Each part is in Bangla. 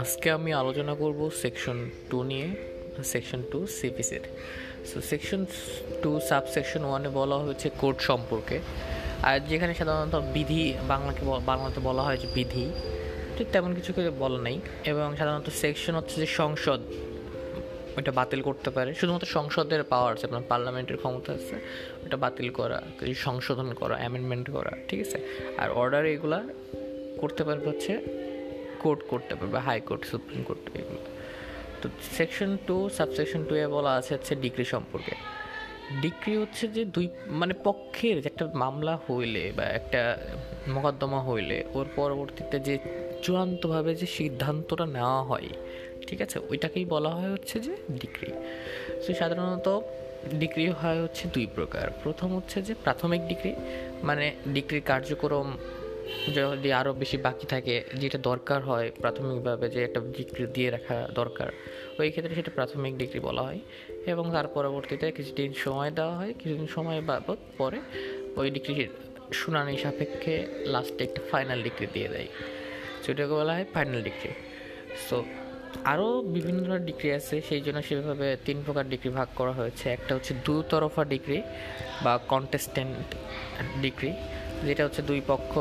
আজকে আমি আলোচনা করব সেকশন টু নিয়ে সেকশন টু সিপিসির সো সেকশন টু সাবসেকশন ওয়ানে বলা হয়েছে কোর্ট সম্পর্কে। আর যেখানে সাধারণত বিধি বাংলাকে বাংলাতে বলা হয় বিধি, ঠিক তেমন কিছু করে বলা নেই। এবং সাধারণত সেকশন হচ্ছে যে সংসদ, ওটা বাতিল করতে পারে। শুধুমাত্র সংসদের পাওয়ার আছে, আপনার পার্লামেন্টের ক্ষমতা আছে, ওটা বাতিল করা, সংশোধন করা অ্যামেন্ডমেন্ট করা, ঠিক আছে? আর অর্ডার এগুলা করতে পারবে হচ্ছে কোর্ট করতে পারবে হাইকোর্ট সুপ্রিম কোর্ট, এগুলো। তো সেকশন টু, সাবসেকশন টু এ বলা আছে হচ্ছে ডিগ্রি সম্পর্কে। ডিগ্রি হচ্ছে যে দুই মানে পক্ষের যে একটা মামলা হইলে বা একটা মোকদ্দমা হইলে, ওর পরবর্তীতে যে চূড়ান্তভাবে যে সিদ্ধান্তটা নেওয়া হয়, ঠিক আছে? ওইটাকেই বলা হয় হচ্ছে যে ডিগ্রি। তো সাধারণত ডিগ্রি হয় হচ্ছে দুই প্রকার। প্রথম হচ্ছে যে প্রাথমিক ডিগ্রি মানে ডিগ্রির কার্যক্রম যদি আরও বেশি বাকি থাকে, যেটা দরকার হয় প্রাথমিকভাবে যে একটা ডিগ্রি দিয়ে রাখা দরকার, ওই ক্ষেত্রে সেটা প্রাথমিক ডিগ্রি বলা হয়। এবং তার পরবর্তীতে কিছুদিন সময় দেওয়া হয়, কিছুদিন সময় বাবদ পরে ওই ডিগ্রির শুনানি সাপেক্ষে লাস্টে একটা ফাইনাল ডিগ্রি দিয়ে দেয়। সেটাকে বলা হয় ফাইনাল ডিগ্রি সো আরও বিভিন্ন ধরনের ডিগ্রি আছে, সেই জন্য সেভাবে তিন প্রকার ডিগ্রি ভাগ করা হয়েছে। একটা হচ্ছে দুতরফা ডিগ্রি বা কন্টেস্টেন্ট ডিগ্রি যেটা হচ্ছে দুই পক্ষ,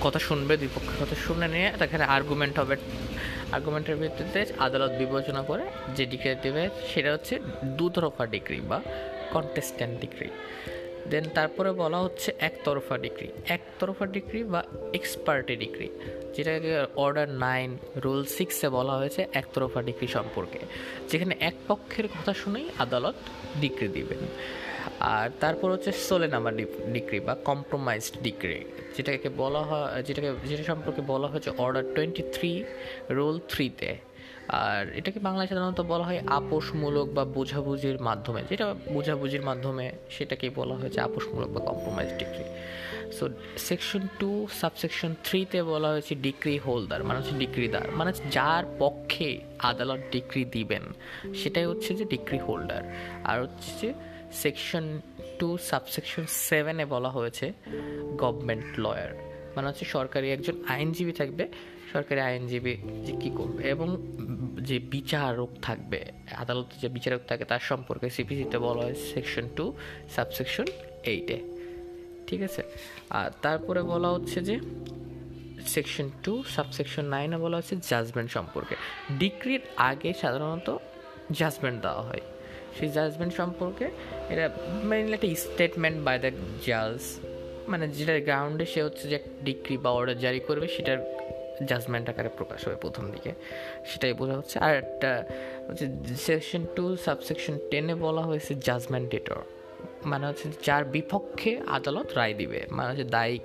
কথা শুনবে, দুই পক্ষের কথা শুনে নিয়ে সেখানে আর্গুমেন্ট হবে। আর্গুমেন্টের ভিত্তিতে আদালত বিবেচনা করে যে ডিগ্রি দেবে সেটা হচ্ছে দুতরফা ডিগ্রি বা কন্টেস্ট্যান্ট ডিগ্রি দেন তারপরে বলা হচ্ছে একতরফা ডিগ্রি একতরফা ডিগ্রি বা এক্সপার্টি ডিগ্রি যেটাকে অর্ডার নাইন রুল সিক্সে বলা হয়েছে একতরফা ডিগ্রি সম্পর্কে। যেখানে এক পক্ষের কথা শুনেই আদালত ডিগ্রি দিবেন। আর তারপর হচ্ছে সোলে নাম্বার ডিগ্রি বা কম্প্রোমাইজড ডিগ্রি যেটাকে বলা হয়, যেটাকে, যেটা সম্পর্কে বলা হয়েছে অর্ডার টোয়েন্টি থ্রি, রোল থ্রিতে। আর এটাকে বাংলায় সাধারণত বলা হয় আপোষমূলক বা বোঝাবুঝির মাধ্যমে, যেটা বোঝাবুঝির মাধ্যমে সেটাকেই বলা হয়েছে আপোষমূলক বা compromise decree so section two subsection থ্রিতে বলা হয়েছে ডিগ্রি হোল্ডার মানে হচ্ছে ডিগ্রিদার মানে যার পক্ষে আদালত ডিগ্রি দিবেন, সেটাই হচ্ছে যে ডিগ্রি হোল্ডার। আর হচ্ছে যে সেকশন টু সাবসেকশন সেভেনে বলা হয়েছে গভর্নমেন্ট লয়ার মানে হচ্ছে সরকারি একজন আইনজীবী থাকবে, সরকারি আইনজীবী যে কী করবে এবং যে বিচারক থাকবে, আদালতে যে বিচারক থাকে তার সম্পর্কে সিপিসিতে বলা হয় সেকশন টু সাবসেকশন এইটে ঠিক আছে? আর তারপরে বলা হচ্ছে যে সেকশন টু সাবসেকশন নাইনে বলা হচ্ছে জাজমেন্ট সম্পর্কে। ডিক্রির আগে সাধারণত জাজমেন্ট দেওয়া হয়। সেই জাজমেন্ট সম্পর্কে এটা মেইনলি একটা স্টেটমেন্ট বাই দ্য জাজ মানে যেটার গ্রাউন্ডে সে হচ্ছে যে ডিগ্রি বা অর্ডার জারি করবে, সেটার জাজমেন্ট আকারে প্রকাশ হবে প্রথম দিকে। সেটাই বোঝা হচ্ছে। আর একটা হচ্ছে সেকশন টু সাবসেকশন টেনে বলা হয়েছে জাজমেন্ট ডেটর মানে হচ্ছে যার বিপক্ষে আদালত রায় দিবে। মানে হচ্ছে দায়িক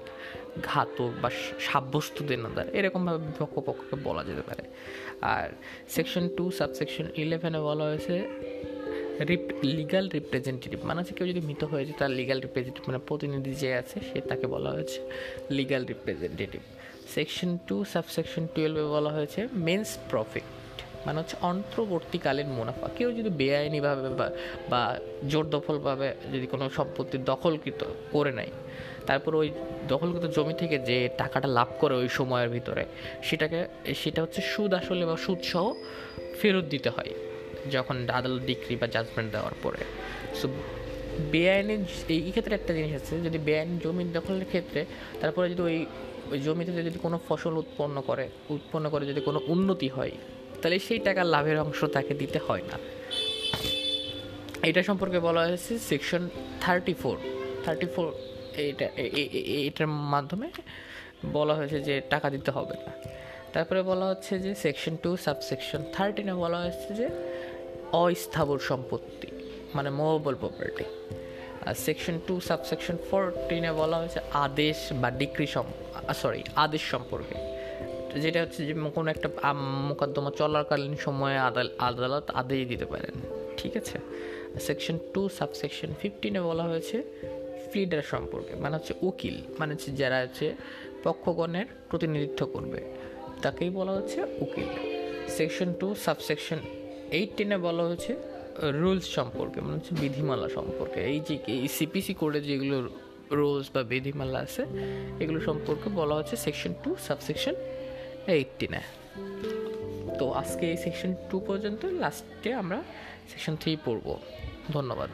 ঘাতক বা সাব্যস্ত দেনাদার এরকমভাবে বিপক্ষ পক্ষকে বলা যেতে পারে। আর সেকশন টু সাবসেকশন ইলেভেনে বলা হয়েছে রিপ লিগাল রিপ্রেজেন্টেটিভ মানে হচ্ছে কেউ যদি মৃত হয়েছে তার লিগাল রিপ্রেজেন্টেটিভ মানে প্রতিনিধি যে আছে, সে তাকে বলা হয়েছে legal representative section two subsection টুয়েলভে বলা হয়েছে মেন্স প্রফিট মানে হচ্ছে অন্তর্বর্তীকালীন মুনাফা। কেউ যদি বেআইনিভাবে বা বা জোরদখলভাবে যদি কোনো সম্পত্তি দখলকৃত করে নেয়, তারপর ওই দখলকৃত জমি থেকে যে টাকাটা লাভ করে ওই সময়ের ভিতরে, সেটাকে, সেটা হচ্ছে সুদ আসলে বা সুদসহ ফেরত দিতে হয়। যখন আদালত ডিগ্রি বা জাজমেন্ট দেওয়ার পরে। সো বেআইনি এই ক্ষেত্রে একটা জিনিস আছে, যদি বেআইনি জমি দখলের ক্ষেত্রে, তারপরে যদি ওই ওই জমিতে যদি কোনো ফসল উৎপন্ন করে উৎপন্ন করে যদি কোনো উন্নতি হয়, তাহলে সেই টাকার লাভের অংশ তাকে দিতে হয় না। এটা সম্পর্কে বলা হয়েছে section thirty four thirty four এইটা, এ- এ- এ- এটার মাধ্যমে বলা হয়েছে যে টাকা দিতে হবে না। তারপরে বলা হচ্ছে যে সেকশন টু সাবসেকশন থার্টিনে বলা হয়েছে যে অস্থাবর সম্পত্তি মানে মুভেবল প্রপার্টি আর সেকশন টু সাবসেকশন ফোরটিনে বলা হয়েছে আদেশ বা ডিক্রি সম সরি আদেশ সম্পর্কে। যেটা হচ্ছে যে কোনো একটা মোকদ্দমা চলাকালীন সময়ে আদাল- আদালত আদেশ দিতে পারেন, ঠিক আছে? সেকশন টু সাবসেকশন ফিফটিনে বলা হয়েছে ফ্লিডার সম্পর্কে মানে হচ্ছে উকিল মানে হচ্ছে যারা হচ্ছে পক্ষগণের প্রতিনিধিত্ব করবে, তাকেই বলা হচ্ছে উকিল। সেকশন টু সাবসেকশন এইটিনে বলা হচ্ছে রুলস সম্পর্কে মানে হচ্ছে বিধিমালা সম্পর্কে। এই যে এই সিপিসি কোডে যেগুলো রুলস বা বিধিমালা আছে, এগুলো সম্পর্কে বলা হচ্ছে সেকশন টু সাবসেকশন এইটিনে তো আজকে এই সেকশন টু পর্যন্ত লাস্টে আমরা সেকশন থ্রি পড়ব। ধন্যবাদ।